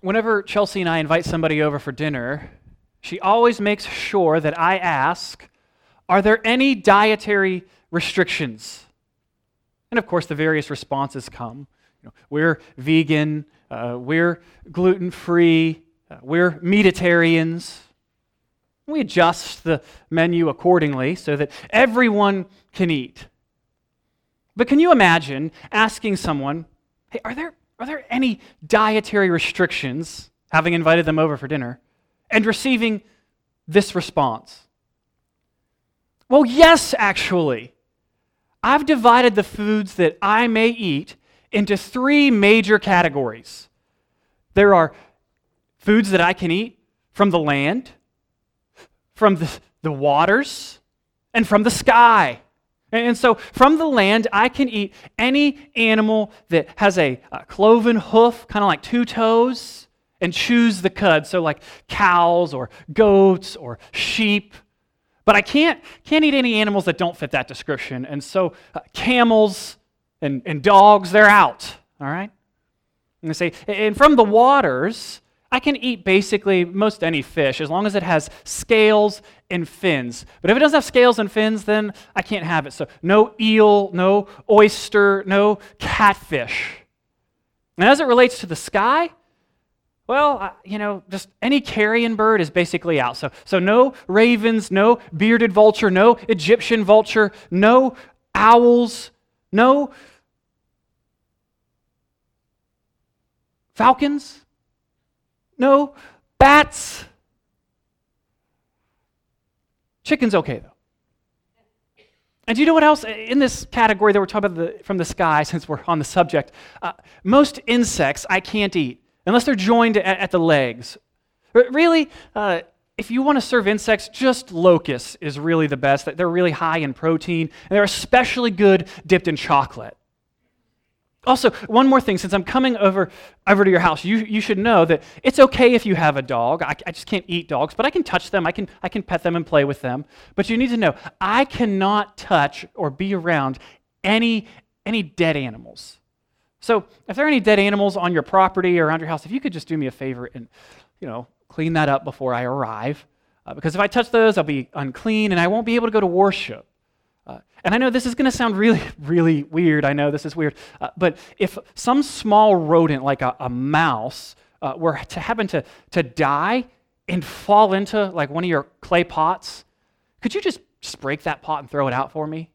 whenever Chelsea and I invite somebody over for dinner, she always makes sure that I ask, Are there any dietary restrictions? And of course, the various responses come. You know, we're vegan, uh, we're gluten free, uh, we're meatitarians. We adjust the menu accordingly so that everyone can eat. But can you imagine asking someone, hey, are there, are there any dietary restrictions, having invited them over for dinner, and receiving this response? Well, yes, actually. I've divided the foods that I may eat into three major categories. There are foods that I can eat from the land, from the, the waters, and from the sky. And so from the land, I can eat any animal that has a, a cloven hoof, kind of like two toes, and chews the cud. So, like cows or goats or sheep. But I can't, can't eat any animals that don't fit that description. And so, uh, camels and, and dogs, they're out. All right? And say, and from the waters, I can eat basically most any fish as long as it has scales and fins. But if it doesn't have scales and fins, then I can't have it. So no eel, no oyster, no catfish. And as it relates to the sky, well, you know, just any carrion bird is basically out. So, so no ravens, no bearded vulture, no Egyptian vulture, no owls, no falcons, no bats. Chicken's okay, though. And do you know what else in this category that we're talking about the, from the sky, since we're on the subject? Uh, most insects I can't eat unless they're joined at, at the legs. Really, uh, if you want to serve insects, just locusts is really the best. They're really high in protein, and they're especially good dipped in chocolate. Also, one more thing, since I'm coming over, over to your house, you, you should know that it's okay if you have a dog. I, I just can't eat dogs, but I can touch them, I can, I can pet them and play with them. But you need to know I cannot touch or be around any, any dead animals. So if there are any dead animals on your property or around your house, if you could just do me a favor and, you know, clean that up before I arrive. Uh, because if I touch those, I'll be unclean and I won't be able to go to worship. Uh, and I know this is going to sound really, really weird. I know this is weird. Uh, but if some small rodent like a, a mouse uh, were to happen to, to die and fall into like one of your clay pots, could you just, break that pot and throw it out for me?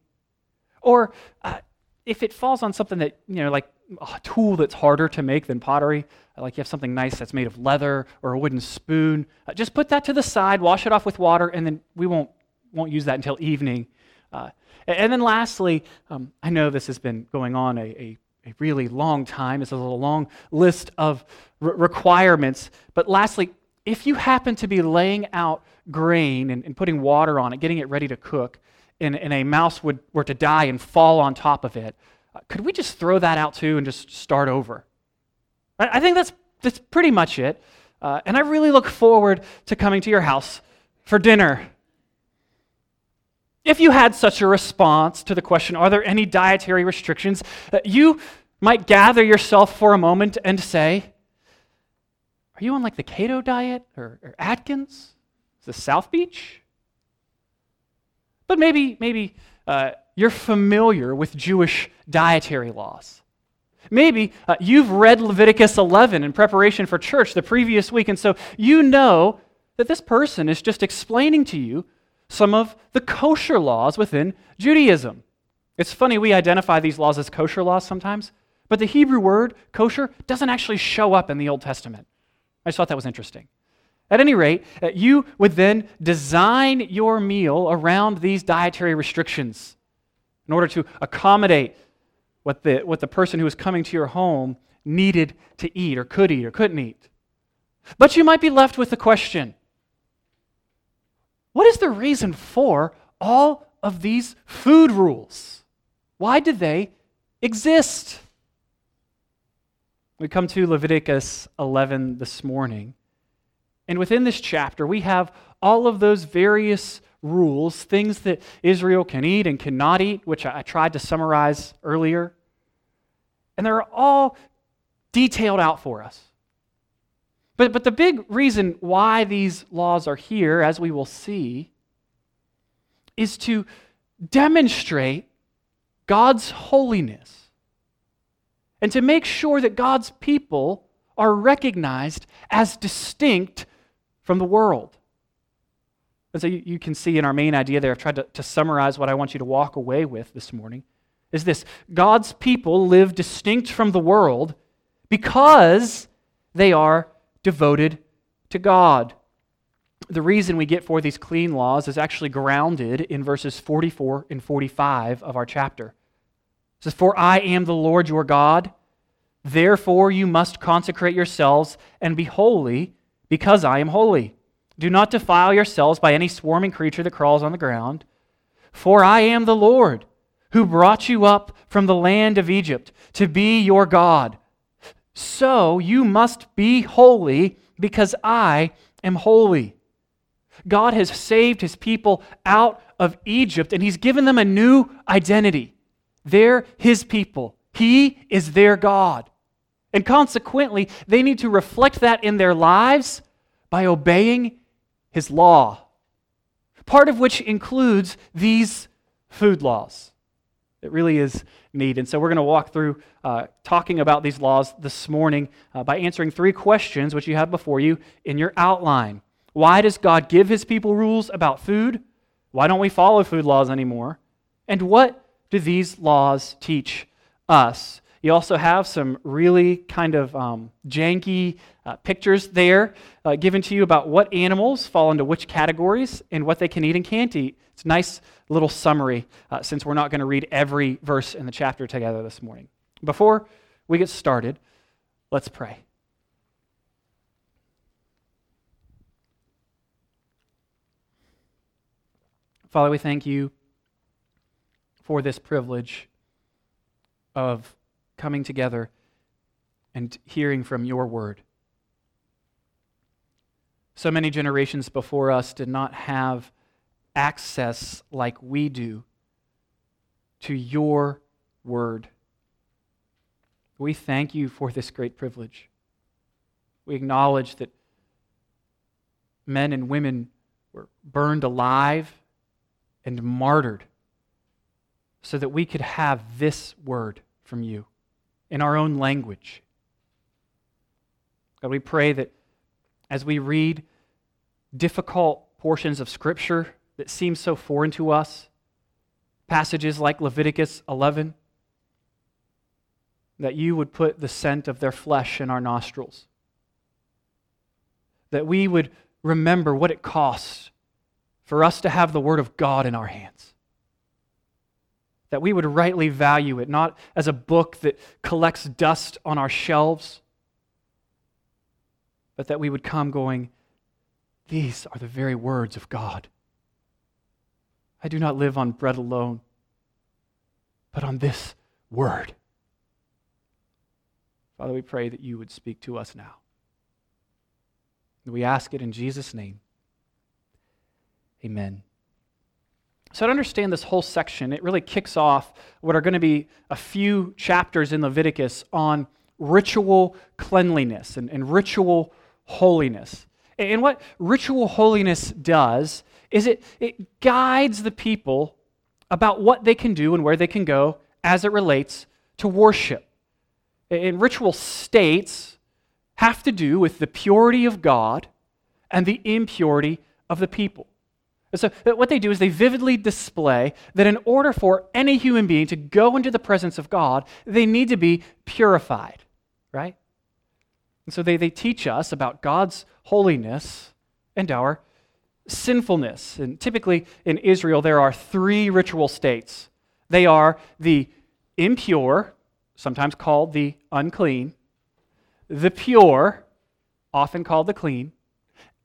Or uh, if it falls on something that, you know, like a tool that's harder to make than pottery, like you have something nice that's made of leather or a wooden spoon, uh, just put that to the side, wash it off with water, and then we won't, won't use that until evening. Uh, and then lastly, um, I know this has been going on a, a, a really long time. It's a long list of re- requirements. But lastly, if you happen to be laying out grain and, and putting water on it, getting it ready to cook, and, and a mouse would, were to die and fall on top of it, uh, could we just throw that out too and just start over? I, I think that's, that's pretty much it. Uh, and I really look forward to coming to your house for dinner. If you had such a response to the question, are there any dietary restrictions, you might gather yourself for a moment and say, Are you on like the keto diet or, or Atkins? Is this South Beach? But maybe, maybe uh, you're familiar with Jewish dietary laws. Maybe uh, you've read Leviticus 11 in preparation for church the previous week, and so you know that this person is just explaining to you some of the kosher laws within Judaism. It's funny, we identify these laws as kosher laws sometimes, but the Hebrew word kosher doesn't actually show up in the Old Testament. I just thought that was interesting. At any rate, uh, you would then design your meal around these dietary restrictions in order to accommodate what the, what the person who was coming to your home needed to eat or could eat or couldn't eat. But you might be left with the question what is the reason for all of these food rules? Why do they exist? We come to Leviticus 11 this morning. And within this chapter, we have all of those various rules, things that Israel can eat and cannot eat, which I tried to summarize earlier. And they're all detailed out for us. But, but the big reason why these laws are here, as we will see, is to demonstrate God's holiness and to make sure that God's people are recognized as distinct from the world. And so you, you, can see in our main idea there, I've tried to, to summarize what I want you to walk away with this morning, is this God's people live distinct from the world because they are devoted to God. The reason we get for these clean laws is actually grounded in verses 44 and 45 of our chapter. It says, For I am the Lord your God. Therefore, you must consecrate yourselves and be holy, because I am holy. Do not defile yourselves by any swarming creature that crawls on the ground. For I am the Lord, who brought you up from the land of Egypt to be your God. So you must be holy, because I am holy. God has saved his people out of Egypt, and he's given them a new identity. They're his people, he is their God. And consequently, they need to reflect that in their lives by obeying his law, part of which includes these food laws. It really is neat. And so we're going to walk through uh, talking about these laws this morning uh, by answering three questions, which you have before you in your outline. Why does God give his people rules about food? Why don't we follow food laws anymore? And what do these laws teach us? You also have some really kind of um, janky uh, pictures there uh, given to you about what animals fall into which categories and what they can eat and can't eat. It's a nice little summary uh, since we're not going to read every verse in the chapter together this morning. Before we get started, let's pray. Father, we thank you for this privilege of coming together and hearing from your word. So many generations before us did not have access like we do to your word. We thank you for this great privilege. We acknowledge that men and women were burned alive and martyred so that we could have this word from you in our own language. God, we pray that as we read difficult portions of Scripture that seem so foreign to us, passages like Leviticus 11, that you would put the scent of their flesh in our nostrils. That we would remember what it costs for us to have the Word of God in our hands that we would rightly value it, not as a book that collects dust on our shelves, but that we would come going, These are the very words of God. I do not live on bread alone, but on this word. Father, we pray that you would speak to us now. We ask it in Jesus' name. Amen. So, to understand this whole section, it really kicks off what are going to be a few chapters in Leviticus on ritual cleanliness and, and ritual holiness. And what ritual holiness does is it, it guides the people about what they can do and where they can go as it relates to worship. And ritual states have to do with the purity of God and the impurity of the people. So, uh, what they do is they vividly display that in order for any human being to go into the presence of God, they need to be purified, right? And so, they, they teach us about God's holiness and our sinfulness. And typically in Israel, there are three ritual states they are the impure, sometimes called the unclean, the pure, often called the clean,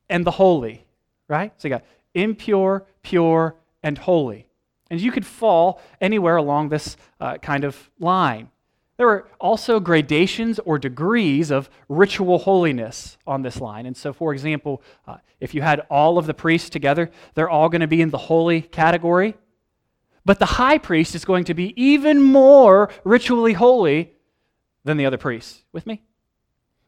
and the holy, right? So, you got impure, pure, and holy. And you could fall anywhere along this uh, kind of line. There are also gradations or degrees of ritual holiness on this line. And so, for example, uh, if you had all of the priests together, they're all going to be in the holy category. But the high priest is going to be even more ritually holy than the other priests. With me?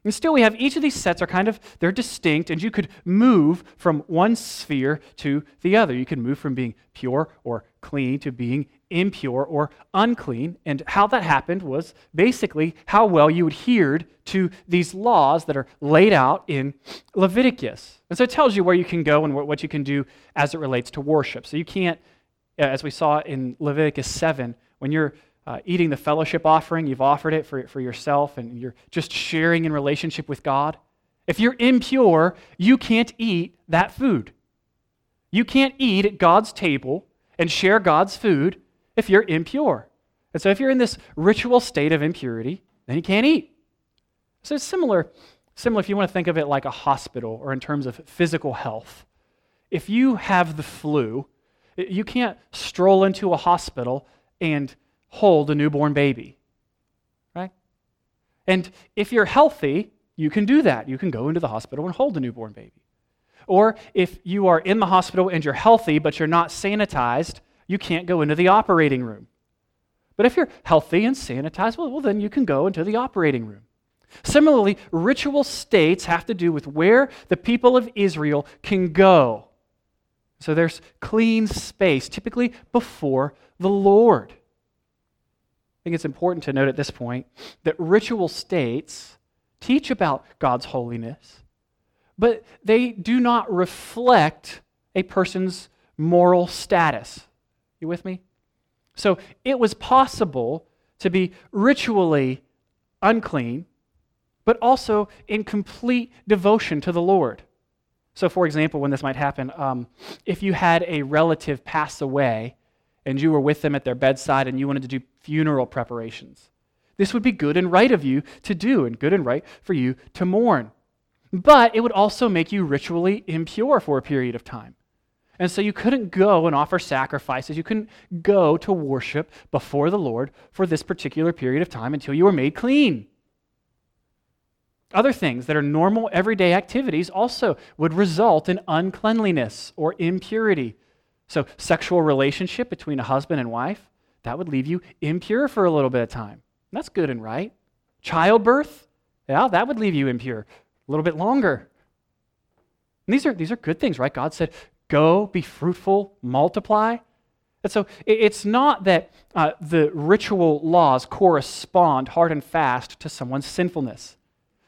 And still, we have each of these sets are kind of, they're distinct, and you could move from one sphere to the other. You can move from being pure or clean to being impure or unclean. And how that happened was basically how well you adhered to these laws that are laid out in Leviticus. And so it tells you where you can go and what you can do as it relates to worship. So you can't, as we saw in Leviticus 7, when you're uh, eating the fellowship offering, you've offered it for, for yourself, and you're just sharing in relationship with God. If you're impure, you can't eat that food. You can't eat at God's table and share God's food if you're impure. And so if you're in this ritual state of impurity, then you can't eat. So it's similar, similar if you want to think of it like a hospital or in terms of physical health. If you have the flu, you can't stroll into a hospital and hold a newborn baby. Right? And if you're healthy, you can do that. You can go into the hospital and hold a newborn baby. Or if you are in the hospital and you're healthy, but you're not sanitized, you can't go into the operating room. But if you're healthy and sanitized, well, well, then you can go into the operating room. Similarly, ritual states have to do with where the people of Israel can go. So there's clean space, typically before the Lord think it's important to note at this point that ritual states teach about God's holiness, but they do not reflect a person's moral status. You with me? So it was possible to be ritually unclean, but also in complete devotion to the Lord. So, for example, when this might happen, um, if you had a relative pass away and you were with them at their bedside and you wanted to do funeral preparations. This would be good and right of you to do, and good and right for you to mourn. But it would also make you ritually impure for a period of time. And so you couldn't go and offer sacrifices. You couldn't go to worship before the Lord for this particular period of time until you were made clean. Other things that are normal everyday activities also would result in uncleanliness or impurity. So, sexual relationship between a husband and wife, that would leave you impure for a little bit of time. That's good and right. Childbirth, yeah, that would leave you impure a little bit longer. And these are, these are good things, right? God said, go, be fruitful, multiply. And so it's not that uh, the ritual laws correspond hard and fast to someone's sinfulness.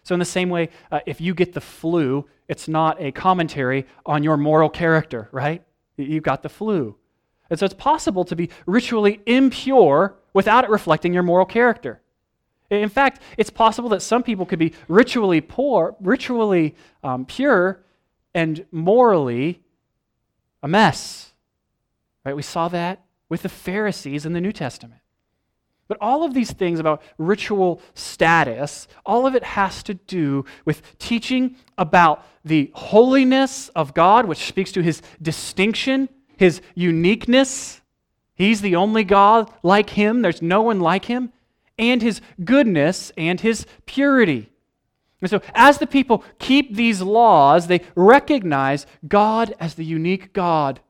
So, in the same way, uh, if you get the flu, it's not a commentary on your moral character, right? You've got the flu. And so it's possible to be ritually impure without it reflecting your moral character. In fact, it's possible that some people could be ritually poor, ritually um, pure, and morally a mess. Right? We saw that with the Pharisees in the New Testament. But all of these things about ritual status, all of it has to do with teaching about the holiness of God, which speaks to his distinction his uniqueness. He's the only God like him, there's no one like him, and his goodness and his purity. And so, as the people keep these laws, they recognize God as the unique God,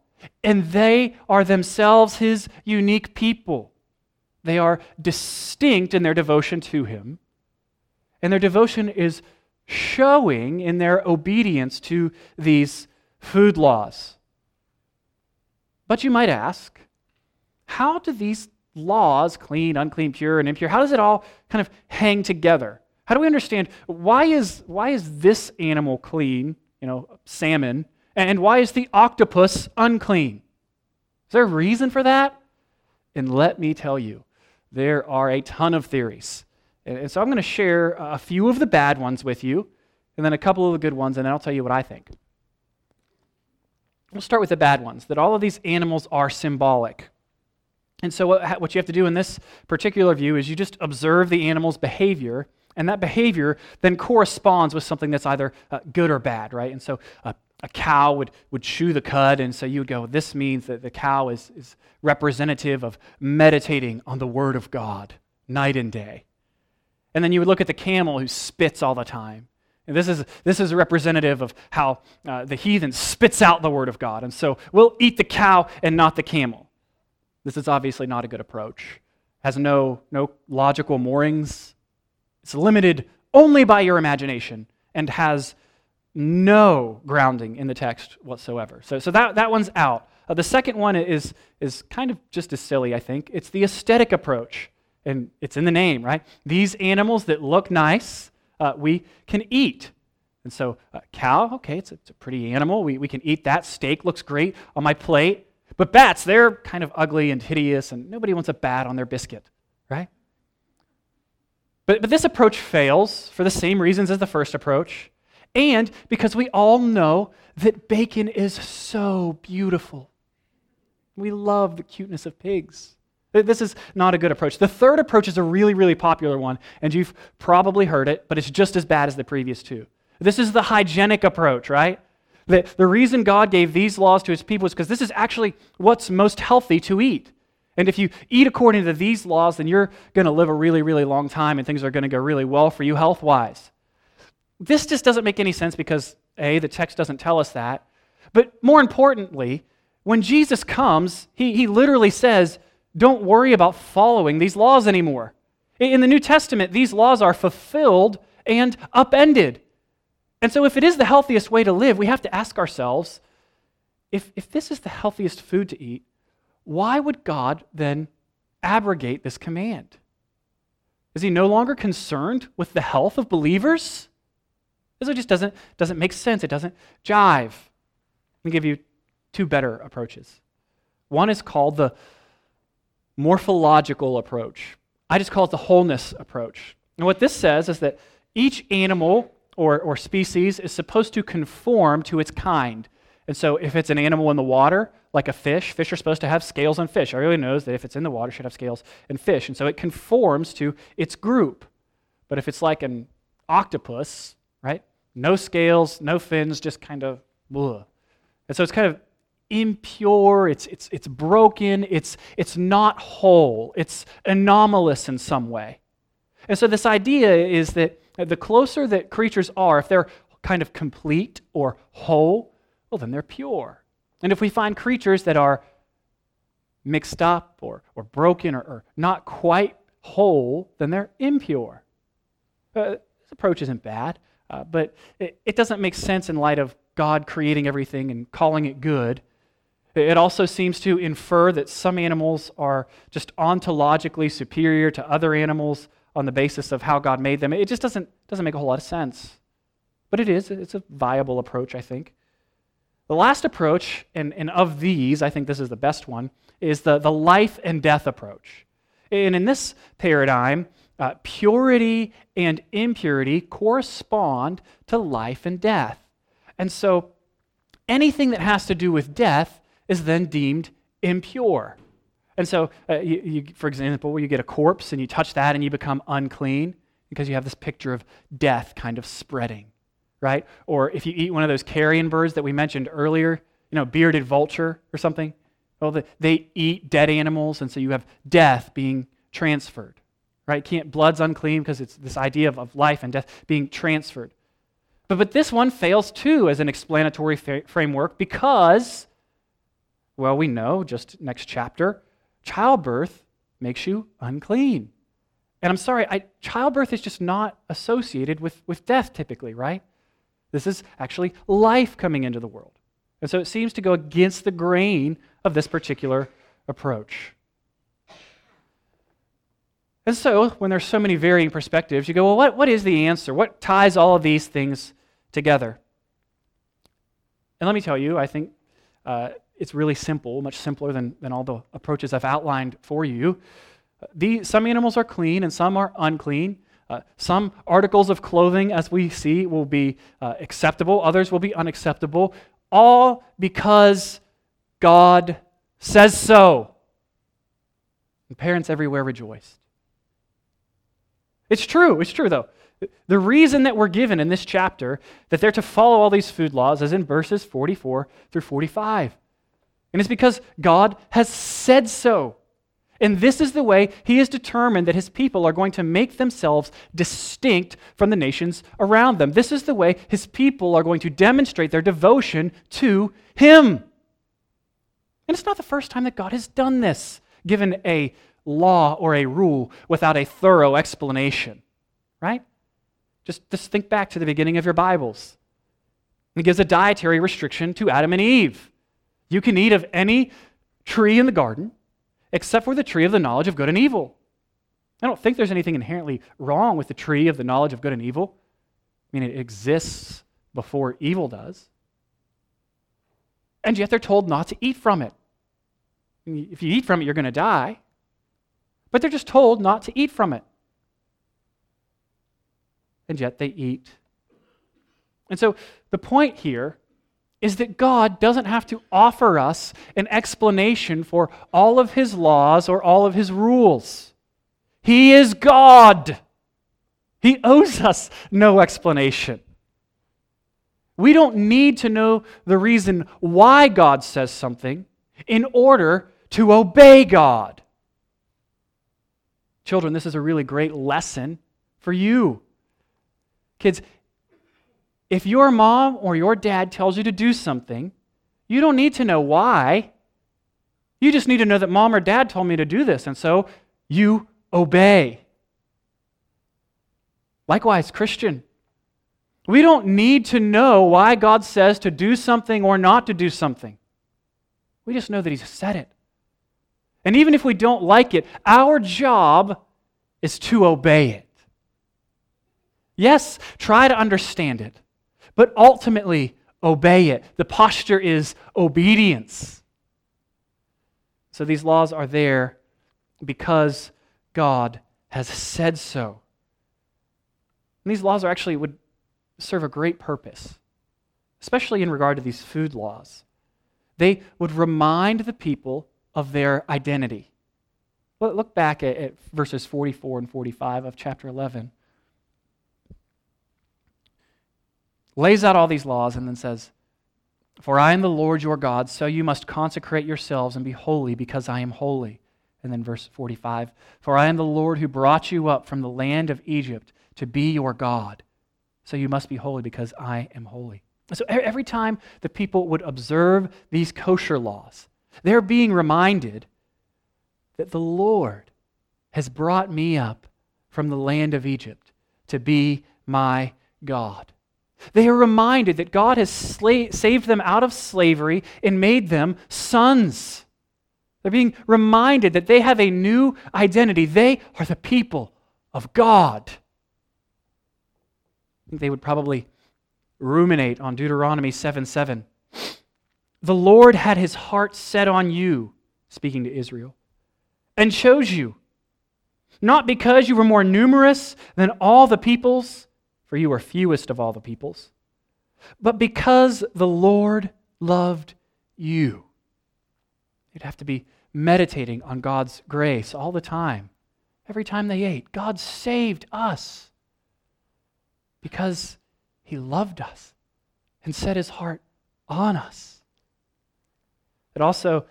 and they are themselves his unique people. They are distinct in their devotion to him, and their devotion is showing in their obedience to these food laws. But you might ask, how do these laws, clean, unclean, pure, and impure, how does it all kind of hang together? How do we understand why is, why is this animal clean, you know, salmon, and why is the octopus unclean? Is there a reason for that? And let me tell you, there are a ton of theories. And so I'm going to share a few of the bad ones with you, and then a couple of the good ones, and then I'll tell you what I think. We'll start with the bad ones that all of these animals are symbolic. And so, what, you have to do in this particular view is you just observe the animal's behavior, and that behavior then corresponds with something that's either uh, good or bad, right? And so, uh, a cow would, would chew the cud, and so you would go, This means that the cow is, is representative of meditating on the Word of God night and day. And then you would look at the camel who spits all the time. And this is, this is representative of how uh, the heathen spits out the word of God. And so we'll eat the cow and not the camel. This is obviously not a good approach. It Has no, no logical moorings. It's limited only by your imagination and has no grounding in the text whatsoever. So, so that, that one's out. Uh, the second one is, is kind of just as silly, I think. It's the aesthetic approach, and it's in the name, right? These animals that look nice, uh, we can eat. And so, uh, cow, okay, it's a, it's a pretty animal. We, we can eat that. Steak looks great on my plate. But bats, they're kind of ugly and hideous, and nobody wants a bat on their biscuit, right? But, but this approach fails for the same reasons as the first approach, and because we all know that bacon is so beautiful. We love the cuteness of pigs. This is not a good approach. The third approach is a really, really popular one, and you've probably heard it, but it's just as bad as the previous two. This is the hygienic approach, right? The, the reason God gave these laws to his people is because this is actually what's most healthy to eat. And if you eat according to these laws, then you're going to live a really, really long time and things are going to go really well for you health wise. This just doesn't make any sense because, A, the text doesn't tell us that. But more importantly, when Jesus comes, he, he literally says, Don't worry about following these laws anymore. In the New Testament, these laws are fulfilled and upended. And so, if it is the healthiest way to live, we have to ask ourselves if, if this is the healthiest food to eat, why would God then abrogate this command? Is he no longer concerned with the health of believers? This just doesn't, doesn't make sense. It doesn't jive. Let me give you two better approaches. One is called the morphological approach. I just call it the wholeness approach. And what this says is that each animal or, or species is supposed to conform to its kind. And so if it's an animal in the water, like a fish, fish are supposed to have scales on fish. Everybody knows that if it's in the water, it should have scales in fish. And so it conforms to its group. But if it's like an octopus, right? No scales, no fins, just kind of blah. And so it's kind of impure, it's, it's, it's broken, it's, it's not whole, it's anomalous in some way. And so this idea is that the closer that creatures are, if they're kind of complete or whole, well, then they're pure. And if we find creatures that are mixed up or, or broken or, or not quite whole, then they're impure. Uh, this approach isn't bad, uh, but it, it doesn't make sense in light of God creating everything and calling it good. It also seems to infer that some animals are just ontologically superior to other animals on the basis of how God made them. It just doesn't, doesn't make a whole lot of sense. But it is. It's a viable approach, I think. The last approach, and, and of these, I think this is the best one, is the, the life and death approach. And in this paradigm, uh, purity and impurity correspond to life and death. And so anything that has to do with death is then deemed impure. And so, uh, you, you, for example, you get a corpse and you touch that and you become unclean because you have this picture of death kind of spreading, right? Or if you eat one of those carrion birds that we mentioned earlier, you know, bearded vulture or something, well, the, they eat dead animals, and so you have death being transferred, right? Can't, blood's unclean because it's this idea of, of life and death being transferred. But, but this one fails too as an explanatory framework because, well, we know just next chapter childbirth makes you unclean. And I'm sorry, I, childbirth is just not associated with, with death typically, right? This is actually life coming into the world. And so it seems to go against the grain of this particular approach. And so, when there's so many varying perspectives, you go, well, what, what is the answer? What ties all of these things together? And let me tell you, I think uh, it's really simple, much simpler than, than all the approaches I've outlined for you. The, some animals are clean and some are unclean. Uh, some articles of clothing, as we see, will be uh, acceptable, others will be unacceptable, all because God says so. And parents everywhere rejoiced. It's true, it's true though. The reason that we're given in this chapter that they're to follow all these food laws is in verses 44 through 45. And it's because God has said so. And this is the way He has determined that His people are going to make themselves distinct from the nations around them. This is the way His people are going to demonstrate their devotion to Him. And it's not the first time that God has done this, given a law or a rule without a thorough explanation, right? Just, just think back to the beginning of your Bibles. It gives a dietary restriction to Adam and Eve. You can eat of any tree in the garden except for the tree of the knowledge of good and evil. I don't think there's anything inherently wrong with the tree of the knowledge of good and evil. I mean, it exists before evil does. And yet they're told not to eat from it. If you eat from it, you're going to die. But they're just told not to eat from it. And yet they eat. And so the point here is that God doesn't have to offer us an explanation for all of his laws or all of his rules. He is God. He owes us no explanation. We don't need to know the reason why God says something in order to obey God. Children, this is a really great lesson for you. Kids, if your mom or your dad tells you to do something, you don't need to know why. You just need to know that mom or dad told me to do this, and so you obey. Likewise, Christian, we don't need to know why God says to do something or not to do something. We just know that He's said it. And even if we don't like it, our job is to obey it. Yes, try to understand it but ultimately obey it. The posture is obedience. So these laws are there because God has said so. And these laws are actually would serve a great purpose, especially in regard to these food laws. They would remind the people of their identity. Look back at, at verses 44 and 45 of chapter 11. lays out all these laws and then says, For I am the Lord your God, so you must consecrate yourselves and be holy because I am holy. And then verse 45 For I am the Lord who brought you up from the land of Egypt to be your God. So you must be holy because I am holy. So every time the people would observe these kosher laws, they're being reminded that the Lord has brought me up from the land of Egypt to be my God. They are reminded that God has sla- saved them out of slavery and made them sons. They're being reminded that they have a new identity. They are the people of God. I think they would probably ruminate on Deuteronomy 7 7. The Lord had his heart set on you, speaking to Israel, and chose you, not because you were more numerous than all the peoples for you were fewest of all the peoples, but because the Lord loved you. You'd have to be meditating on God's grace all the time. Every time they ate, God saved us because He loved us and set His heart on us. But also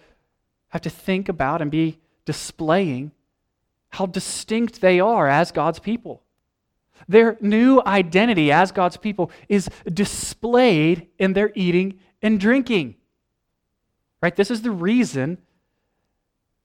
have to think about and be displaying how distinct they are as God's people. Their new identity as God's people is displayed in their eating and drinking. Right? This is the reason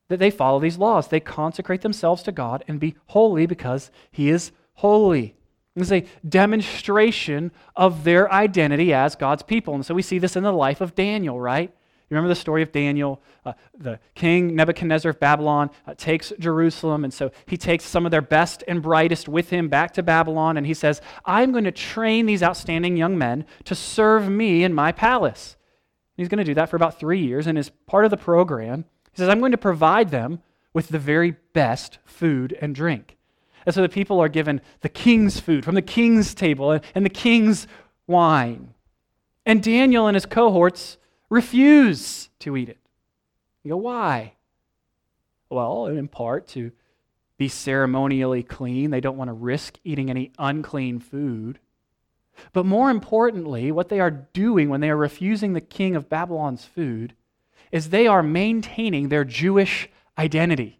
that they follow these laws. They consecrate themselves to God and be holy because He is holy. It's a demonstration of their identity as God's people. And so we see this in the life of Daniel, right? You remember the story of Daniel? Uh, the king Nebuchadnezzar of Babylon uh, takes Jerusalem, and so he takes some of their best and brightest with him back to Babylon, and he says, I'm going to train these outstanding young men to serve me in my palace. And he's going to do that for about three years, and as part of the program, he says, I'm going to provide them with the very best food and drink. And so the people are given the king's food from the king's table and, and the king's wine. And Daniel and his cohorts refuse to eat it. You go, why? Well, in part to be ceremonially clean. They don't want to risk eating any unclean food. But more importantly, what they are doing when they are refusing the king of Babylon's food is they are maintaining their Jewish identity.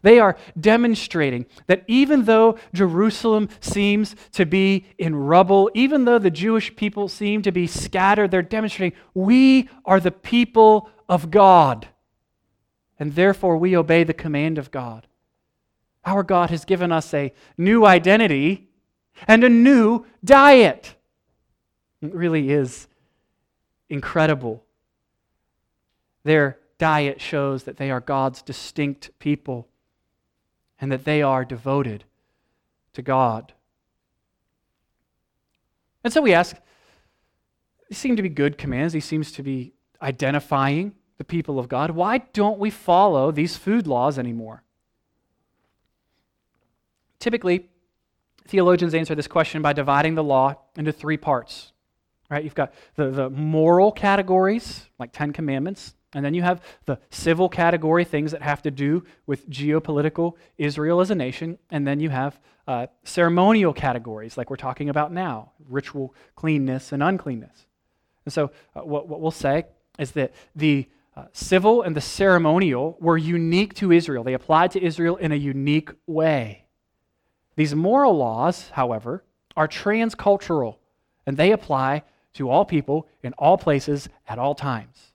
They are demonstrating that even though Jerusalem seems to be in rubble, even though the Jewish people seem to be scattered, they're demonstrating we are the people of God. And therefore, we obey the command of God. Our God has given us a new identity, and a new diet. It really is incredible. Their diet shows that they are God's distinct people and that they are devoted to God. And so we ask, these seem to be good commands. He seems to be identifying the people of God. Why don't we follow these food laws anymore? Typically, theologians answer this question by dividing the law into three parts. Right? You've got the, the moral categories, like Ten Commandments, and then you have the civil category, things that have to do with geopolitical Israel as a nation. And then you have uh, ceremonial categories, like we're talking about now ritual cleanness and uncleanness. And so, uh, what, what we'll say is that the uh, civil and the ceremonial were unique to Israel, they applied to Israel in a unique way. These moral laws, however, are transcultural, and they apply to all people in all places at all times.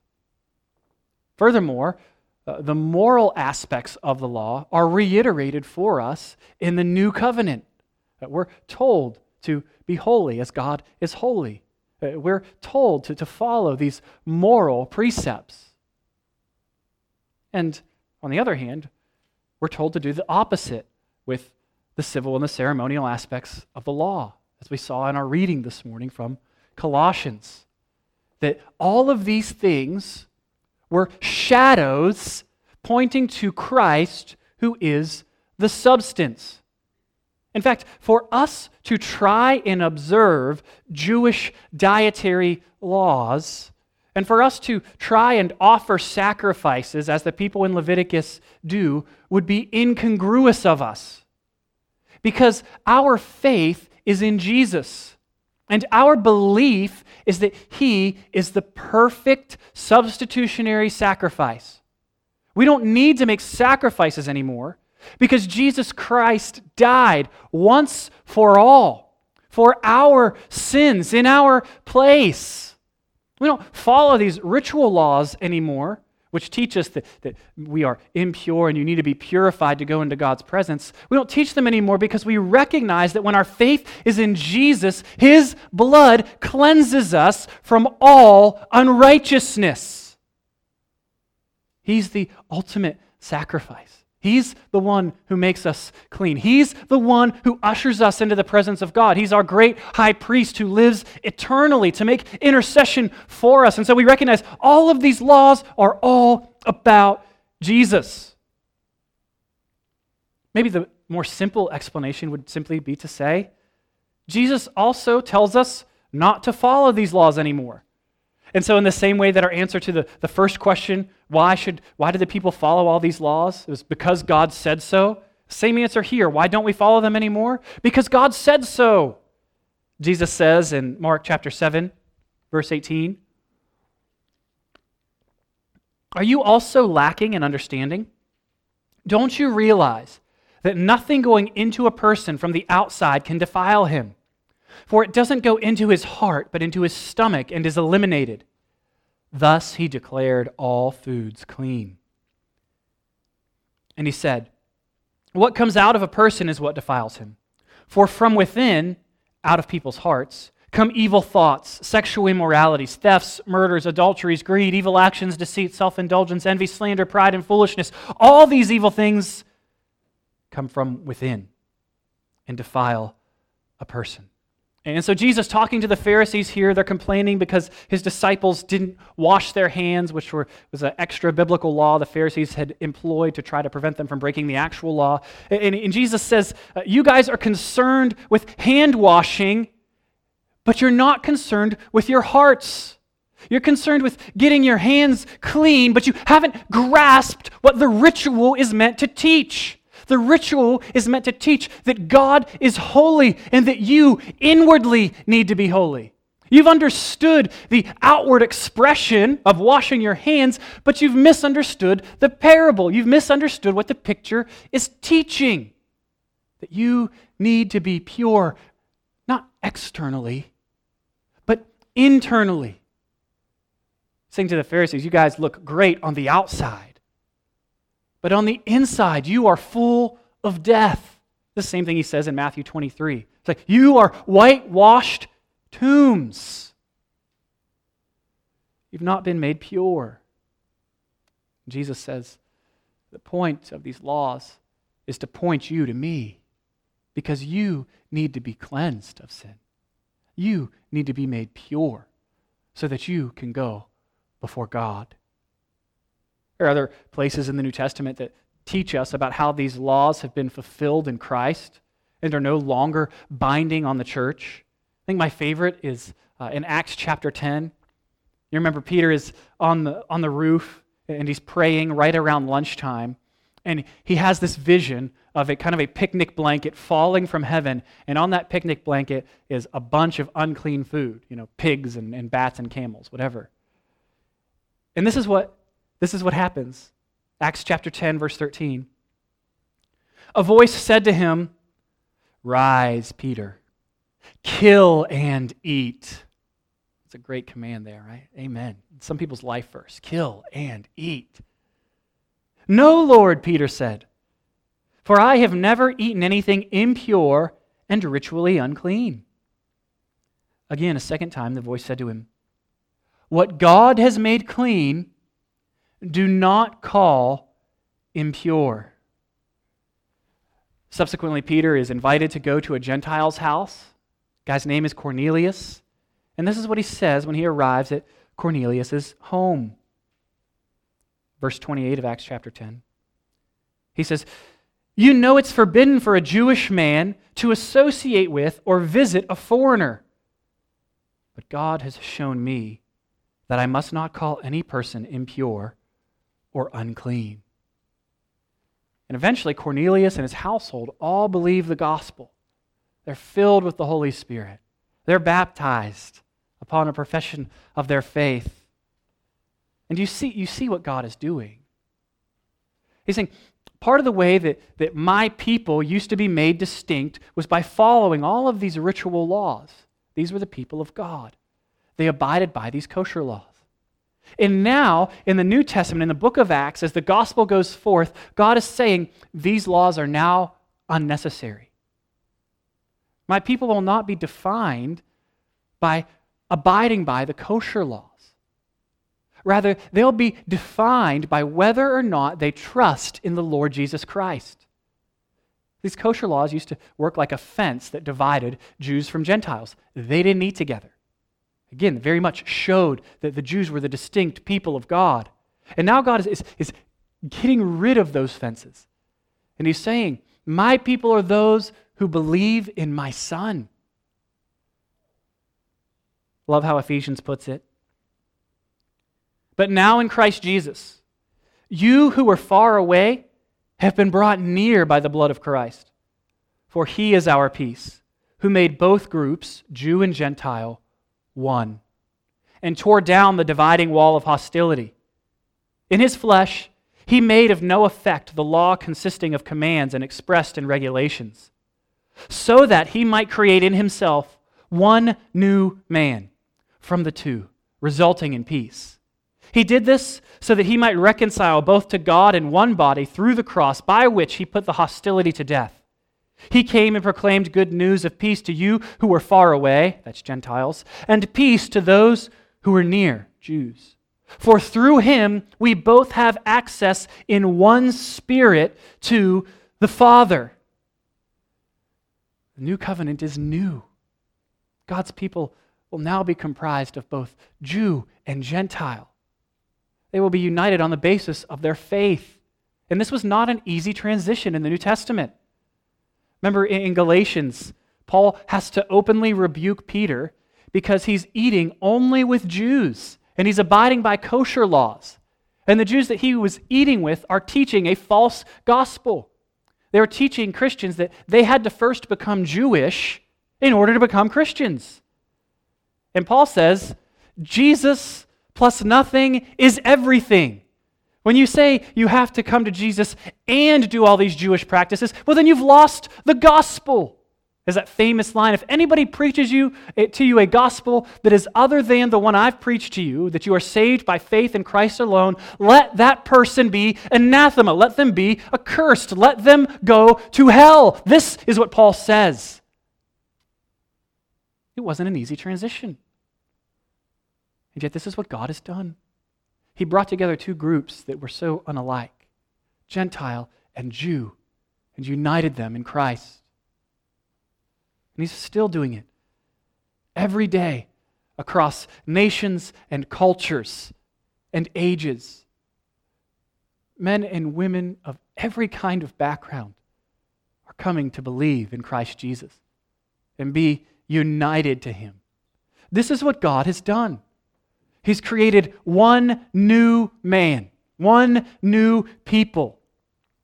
Furthermore, uh, the moral aspects of the law are reiterated for us in the new covenant. Uh, we're told to be holy as God is holy. Uh, we're told to, to follow these moral precepts. And on the other hand, we're told to do the opposite with the civil and the ceremonial aspects of the law, as we saw in our reading this morning from Colossians. That all of these things were shadows pointing to Christ, who is the substance. In fact, for us to try and observe Jewish dietary laws, and for us to try and offer sacrifices as the people in Leviticus do, would be incongruous of us. Because our faith is in Jesus. And our belief is that He is the perfect substitutionary sacrifice. We don't need to make sacrifices anymore because Jesus Christ died once for all for our sins in our place. We don't follow these ritual laws anymore which teach us that, that we are impure and you need to be purified to go into God's presence. We don't teach them anymore because we recognize that when our faith is in Jesus, His blood cleanses us from all unrighteousness. He's the ultimate sacrifice. He's the one who makes us clean. He's the one who ushers us into the presence of God. He's our great high priest who lives eternally to make intercession for us. And so we recognize all of these laws are all about Jesus. Maybe the more simple explanation would simply be to say Jesus also tells us not to follow these laws anymore. And so, in the same way that our answer to the, the first question, why, should, why did the people follow all these laws? It was because God said so. Same answer here. Why don't we follow them anymore? Because God said so. Jesus says in Mark chapter 7, verse 18 Are you also lacking in understanding? Don't you realize that nothing going into a person from the outside can defile him? For it doesn't go into his heart, but into his stomach and is eliminated. Thus he declared all foods clean. And he said, What comes out of a person is what defiles him. For from within, out of people's hearts, come evil thoughts, sexual immoralities, thefts, murders, adulteries, greed, evil actions, deceit, self indulgence, envy, slander, pride, and foolishness. All these evil things come from within and defile a person. And so Jesus talking to the Pharisees here, they're complaining because his disciples didn't wash their hands, which were, was an extra biblical law the Pharisees had employed to try to prevent them from breaking the actual law. And, and Jesus says, uh, You guys are concerned with hand washing, but you're not concerned with your hearts. You're concerned with getting your hands clean, but you haven't grasped what the ritual is meant to teach. The ritual is meant to teach that God is holy and that you inwardly need to be holy. You've understood the outward expression of washing your hands, but you've misunderstood the parable. You've misunderstood what the picture is teaching. That you need to be pure, not externally, but internally. Saying to the Pharisees, You guys look great on the outside, but on the inside, you are full of death. The same thing he says in Matthew 23. It's like, You are whitewashed tombs. You've not been made pure. Jesus says, The point of these laws is to point you to me because you need to be cleansed of sin. You need to be made pure so that you can go before God. There are other places in the New Testament that teach us about how these laws have been fulfilled in Christ and are no longer binding on the church. I think my favorite is uh, in Acts chapter 10. You remember Peter is on the, on the roof and he's praying right around lunchtime. And he has this vision of a kind of a picnic blanket falling from heaven. And on that picnic blanket is a bunch of unclean food, you know, pigs and, and bats and camels, whatever. And this is what this is what happens. Acts chapter 10, verse 13. A voice said to him, Rise, Peter, kill and eat. It's a great command there, right? Amen. Some people's life verse kill and eat. No, Lord, Peter said, for I have never eaten anything impure and ritually unclean. Again, a second time, the voice said to him, What God has made clean, do not call impure. Subsequently, Peter is invited to go to a Gentile's house. The guy's name is Cornelius. And this is what he says when he arrives at Cornelius' home. Verse 28 of Acts chapter 10. He says, You know it's forbidden for a Jewish man to associate with or visit a foreigner. But God has shown me that I must not call any person impure or unclean. And eventually, Cornelius and his household all believe the gospel. They're filled with the Holy Spirit. They're baptized upon a profession of their faith. And you see, you see what God is doing. He's saying, part of the way that, that my people used to be made distinct was by following all of these ritual laws. These were the people of God. They abided by these kosher laws. And now, in the New Testament, in the book of Acts, as the gospel goes forth, God is saying these laws are now unnecessary. My people will not be defined by abiding by the kosher laws. Rather, they'll be defined by whether or not they trust in the Lord Jesus Christ. These kosher laws used to work like a fence that divided Jews from Gentiles. They didn't eat together. Again, very much showed that the Jews were the distinct people of God. And now God is, is, is getting rid of those fences. And he's saying, My people are those who believe in my Son. Love how Ephesians puts it. But now in Christ Jesus, you who were far away have been brought near by the blood of Christ. For he is our peace, who made both groups, Jew and Gentile, one, and tore down the dividing wall of hostility. In his flesh, he made of no effect the law consisting of commands and expressed in regulations, so that he might create in himself one new man from the two, resulting in peace. He did this so that he might reconcile both to God in one body through the cross, by which he put the hostility to death. He came and proclaimed good news of peace to you who were far away, that's Gentiles, and peace to those who were near, Jews. For through him we both have access in one spirit to the Father. The new covenant is new. God's people will now be comprised of both Jew and Gentile. They will be united on the basis of their faith. And this was not an easy transition in the New Testament. Remember in Galatians, Paul has to openly rebuke Peter because he's eating only with Jews and he's abiding by kosher laws. And the Jews that he was eating with are teaching a false gospel. They were teaching Christians that they had to first become Jewish in order to become Christians. And Paul says, Jesus plus nothing is everything. When you say you have to come to Jesus and do all these Jewish practices, well, then you've lost the gospel. Is that famous line if anybody preaches you eh, to you a gospel that is other than the one I've preached to you, that you are saved by faith in Christ alone, let that person be anathema. Let them be accursed. Let them go to hell. This is what Paul says. It wasn't an easy transition. And yet, this is what God has done. He brought together two groups that were so unalike Gentile and Jew, and united them in Christ. And He's still doing it every day across nations and cultures and ages. Men and women of every kind of background are coming to believe in Christ Jesus and be united to Him. This is what God has done. He's created one new man, one new people,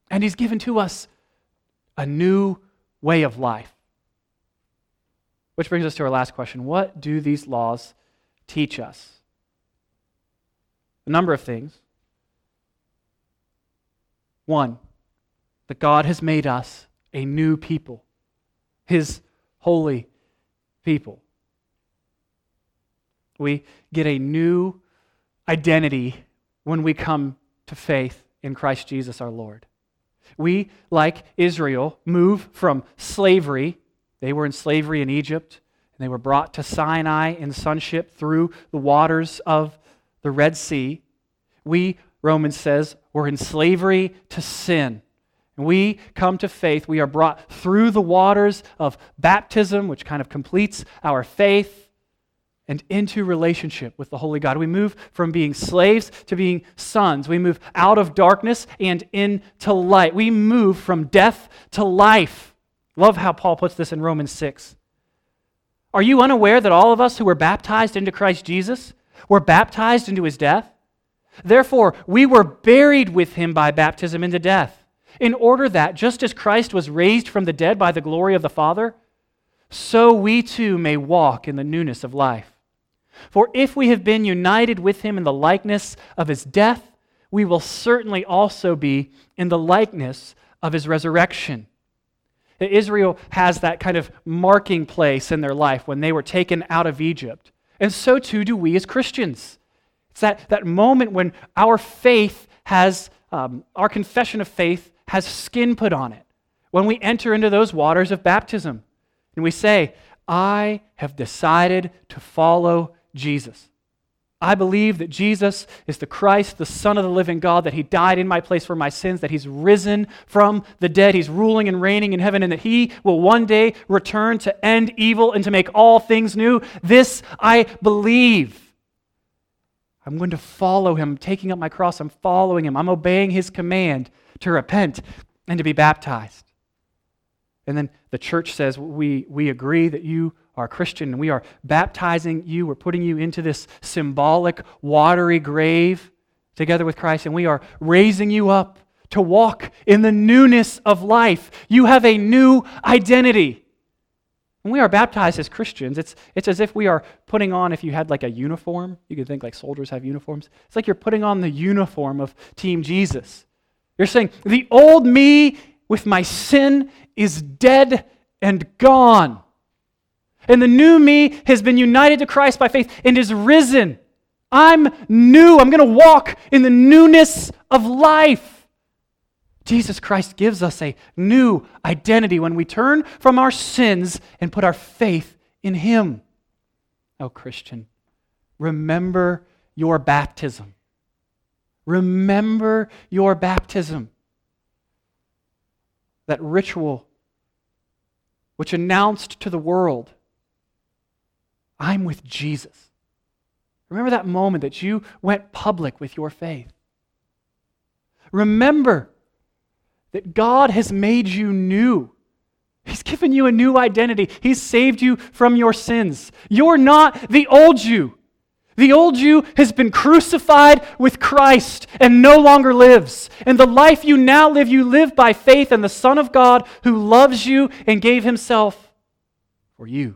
and He's given to us a new way of life. Which brings us to our last question What do these laws teach us? A number of things. One, that God has made us a new people, His holy people. We get a new identity when we come to faith in Christ Jesus our Lord. We, like Israel, move from slavery. They were in slavery in Egypt, and they were brought to Sinai in sonship through the waters of the Red Sea. We, Romans says, were in slavery to sin. And we come to faith. We are brought through the waters of baptism, which kind of completes our faith and into relationship with the Holy God. We move from being slaves to being sons. We move out of darkness and into light. We move from death to life. Love how Paul puts this in Romans 6. Are you unaware that all of us who were baptized into Christ Jesus were baptized into his death? Therefore, we were buried with him by baptism into death, in order that, just as Christ was raised from the dead by the glory of the Father, so we too may walk in the newness of life. For if we have been united with him in the likeness of his death, we will certainly also be in the likeness of his resurrection. Israel has that kind of marking place in their life when they were taken out of Egypt. And so too do we as Christians. It's that, that moment when our faith has, um, our confession of faith has skin put on it. When we enter into those waters of baptism and we say, I have decided to follow Jesus. I believe that Jesus is the Christ, the Son of the living God, that He died in my place for my sins, that He's risen from the dead, He's ruling and reigning in heaven, and that He will one day return to end evil and to make all things new. This I believe. I'm going to follow Him, I'm taking up my cross, I'm following Him, I'm obeying His command to repent and to be baptized. And then the church says, We, we agree that you are Christian and we are baptizing you. We're putting you into this symbolic, watery grave together with Christ, and we are raising you up to walk in the newness of life. You have a new identity. When we are baptized as Christians, it's, it's as if we are putting on, if you had like a uniform, you could think like soldiers have uniforms. It's like you're putting on the uniform of Team Jesus. You're saying, the old me with my sin is dead and gone. And the new me has been united to Christ by faith and is risen. I'm new. I'm going to walk in the newness of life. Jesus Christ gives us a new identity when we turn from our sins and put our faith in Him. Oh, Christian, remember your baptism. Remember your baptism. That ritual which announced to the world I'm with Jesus. Remember that moment that you went public with your faith. Remember that God has made you new. He's given you a new identity. He's saved you from your sins. You're not the old you. The old you has been crucified with Christ and no longer lives. And the life you now live, you live by faith in the Son of God who loves you and gave himself for you.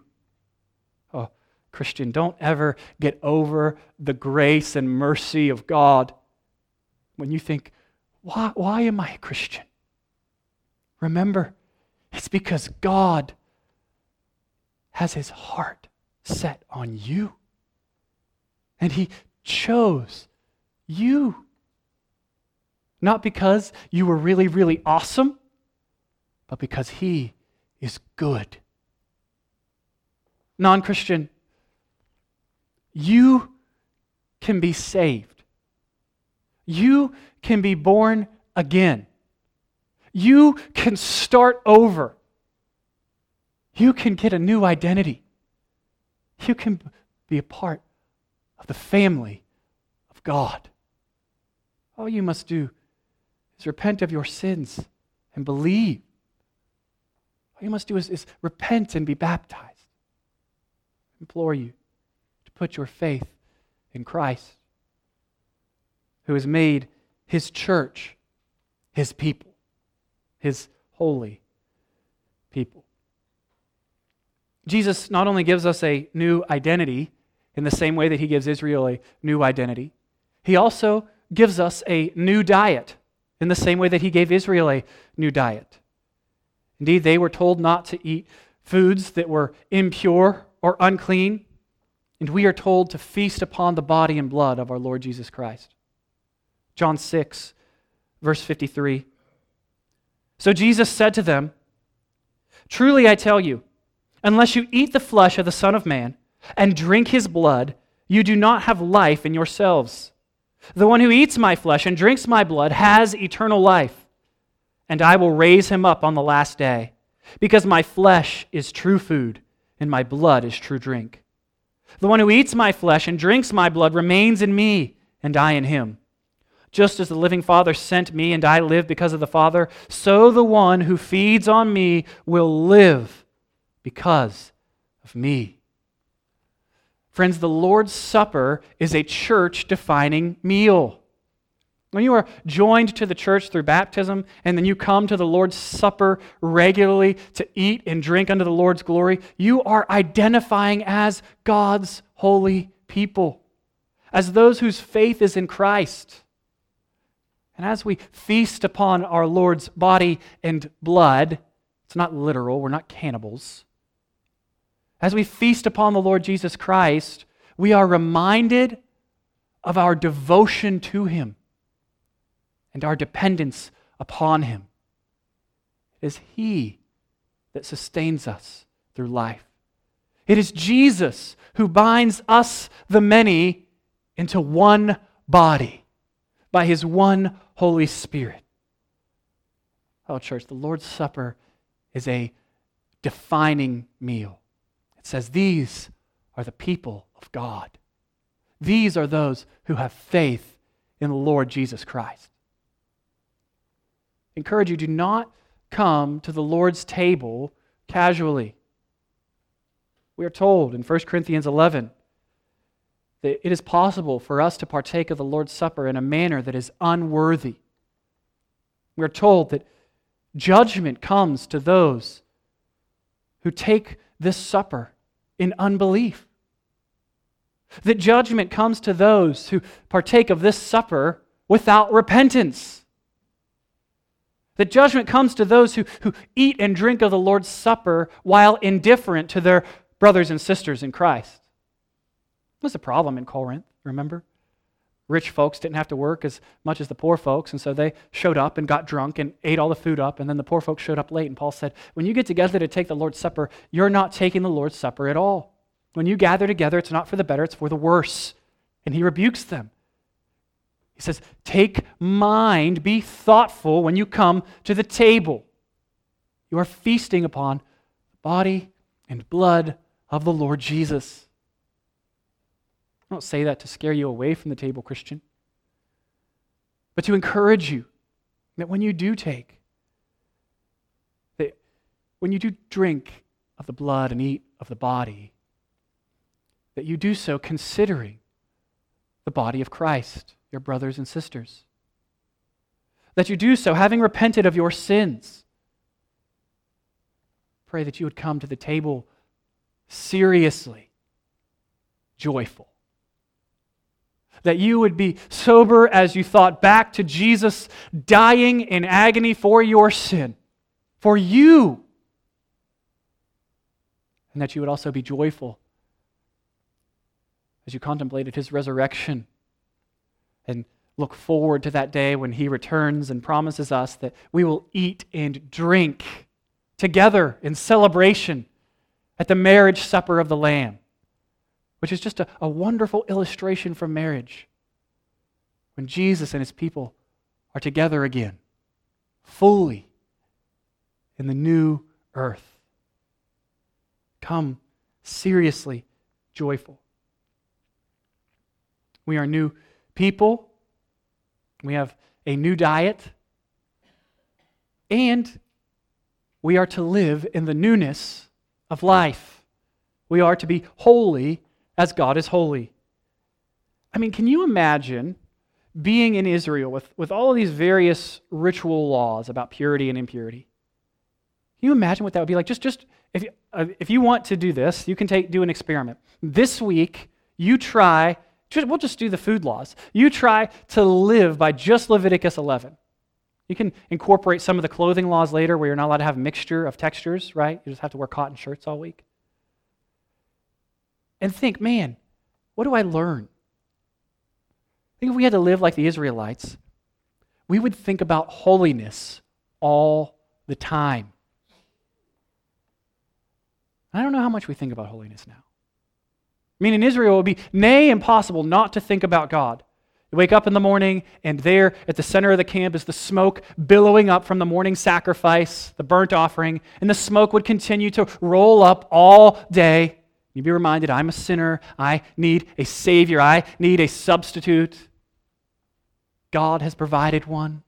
Christian, don't ever get over the grace and mercy of God when you think, why, why am I a Christian? Remember, it's because God has his heart set on you. And he chose you. Not because you were really, really awesome, but because he is good. Non Christian, you can be saved. You can be born again. You can start over. You can get a new identity. You can be a part of the family of God. All you must do is repent of your sins and believe. All you must do is, is repent and be baptized. I implore you put your faith in Christ, who has made his church his people, his holy people. Jesus not only gives us a new identity in the same way that he gives Israel a new identity, he also gives us a new diet in the same way that he gave Israel a new diet. Indeed, they were told not to eat foods that were impure or unclean, and we are told to feast upon the body and blood of our Lord Jesus Christ. John 6, verse 53. So Jesus said to them, Truly I tell you, unless you eat the flesh of the Son of Man and drink his blood, you do not have life in yourselves. The one who eats my flesh and drinks my blood has eternal life, and I will raise him up on the last day, because my flesh is true food, and my blood is true drink. The one who eats my flesh and drinks my blood remains in me, and I in him. Just as the living Father sent me, and I live because of the Father, so the one who feeds on me will live because of me. Friends, the Lord's Supper is a church defining meal. When you are joined to the church through baptism and then you come to the Lord's Supper regularly to eat and drink unto the Lord's glory, you are identifying as God's holy people, as those whose faith is in Christ. And as we feast upon our Lord's body and blood, it's not literal, we're not cannibals. As we feast upon the Lord Jesus Christ, we are reminded of our devotion to Him and our dependence upon Him. It is He that sustains us through life. It is Jesus who binds us, the many, into one body by His one Holy Spirit. Oh, church, the Lord's Supper is a defining meal It says, These are the people of God. These are those who have faith in the Lord Jesus Christ. Encourage you, do not come to the Lord's table casually. We are told in 1 Corinthians 11 that it is possible for us to partake of the Lord's Supper in a manner that is unworthy. We are told that judgment comes to those who take this supper in unbelief. That judgment comes to those who partake of this supper without repentance. That judgment comes to those who, who eat and drink of the Lord's Supper while indifferent to their brothers and sisters in Christ. Was a problem in Corinth, remember? Rich folks didn't have to work as much as the poor folks, and so they showed up and got drunk and ate all the food up, and then the poor folks showed up late. And Paul said, When you get together to take the Lord's Supper, you're not taking the Lord's Supper at all. When you gather together, it's not for the better, it's for the worse. And he rebukes them. He says, Take mind, be thoughtful when you come to the table. You are feasting upon the body and blood of the Lord Jesus. I don't say that to scare you away from the table, Christian, but to encourage you that when you do take, that when you do drink of the blood and eat of the body, that you do so considering the body of Christ, your brothers and sisters. That you do so having repented of your sins. Pray that you would come to the table seriously joyful that you would be sober as you thought back to Jesus dying in agony for your sin, for you. and that you would also be joyful as you contemplated his resurrection and look forward to that day when he returns and promises us that we will eat and drink together in celebration at the marriage supper of the Lamb, which is just a, a wonderful illustration for marriage. When Jesus and his people are together again, fully in the new earth. Come seriously joyful. We are new people. We have a new diet. And we are to live in the newness of life. We are to be holy as God is holy. I mean, can you imagine being in Israel with, with all of these various ritual laws about purity and impurity? Can you imagine what that would be like? Just, just if, you, uh, if you want to do this, you can take, do an experiment. This week, you try, we'll just do the food laws. You try to live by just Leviticus 11. You can incorporate some of the clothing laws later where you're not allowed to have a mixture of textures, right? You just have to wear cotton shirts all week. And think, man, what do I learn? Think if we had to live like the Israelites, we would think about holiness all the time. I don't know how much we think about holiness now. I mean, in Israel, it would be nay impossible not to think about God. You wake up in the morning, and there at the center of the camp is the smoke billowing up from the morning sacrifice, the burnt offering, and the smoke would continue to roll up all day. You'd be reminded, I'm a sinner. I need a Savior. I need a substitute. God has provided one.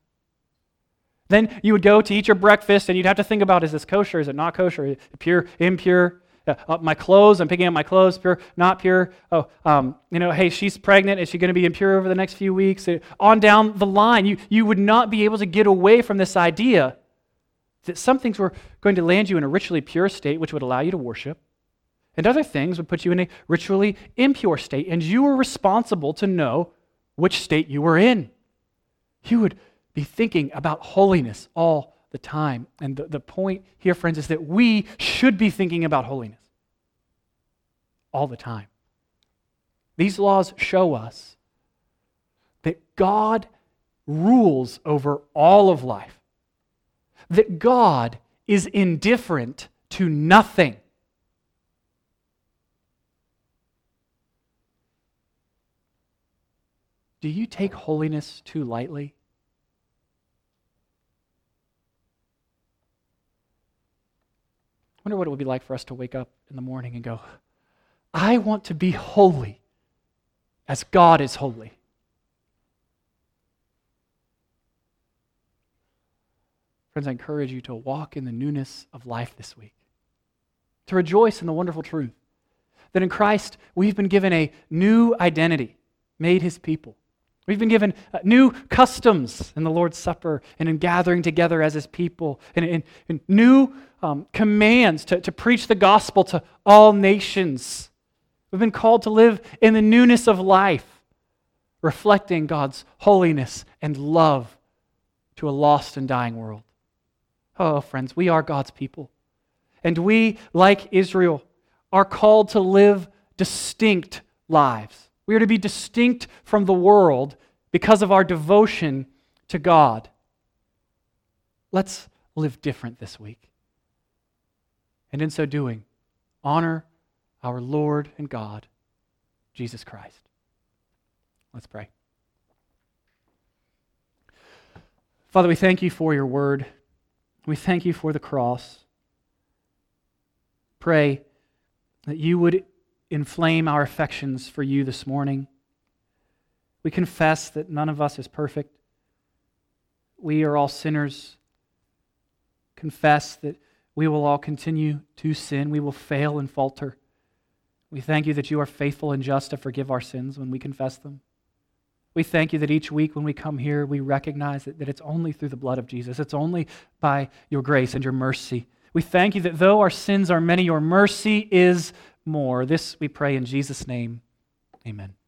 Then you would go to eat your breakfast and you'd have to think about is this kosher? Is it not kosher? Is it pure, impure? Uh, my clothes, I'm picking up my clothes, pure, not pure. Oh, um, you know, hey, she's pregnant. Is she going to be impure over the next few weeks? Uh, on down the line, you, you would not be able to get away from this idea that some things were going to land you in a ritually pure state, which would allow you to worship, and other things would put you in a ritually impure state, and you were responsible to know which state you were in. You would be thinking about holiness all the time. And the, the point here, friends, is that we should be thinking about holiness all the time. These laws show us that God rules over all of life, that God is indifferent to nothing. Do you take holiness too lightly? I wonder what it would be like for us to wake up in the morning and go, I want to be holy as God is holy. Friends, I encourage you to walk in the newness of life this week, to rejoice in the wonderful truth that in Christ we've been given a new identity, made his people. We've been given uh, new customs in the Lord's Supper and in gathering together as His people, and, in, new um, commands to, to preach the gospel to all nations. We've been called to live in the newness of life, reflecting God's holiness and love to a lost and dying world. Oh, friends, we are God's people. And we, like Israel, are called to live distinct lives. We are to be distinct from the world because of our devotion to God. Let's live different this week. And in so doing, honor our Lord and God, Jesus Christ. Let's pray. Father, we thank you for your word. We thank you for the cross. Pray that you would inflame our affections for you this morning. We confess that none of us is perfect. We are all sinners. Confess that we will all continue to sin. We will fail and falter. We thank you that you are faithful and just to forgive our sins when we confess them. We thank you that each week when we come here, we recognize that, that it's only through the blood of Jesus. It's only by your grace and your mercy. We thank you that though our sins are many, your mercy is more. This we pray in Jesus' name. Amen.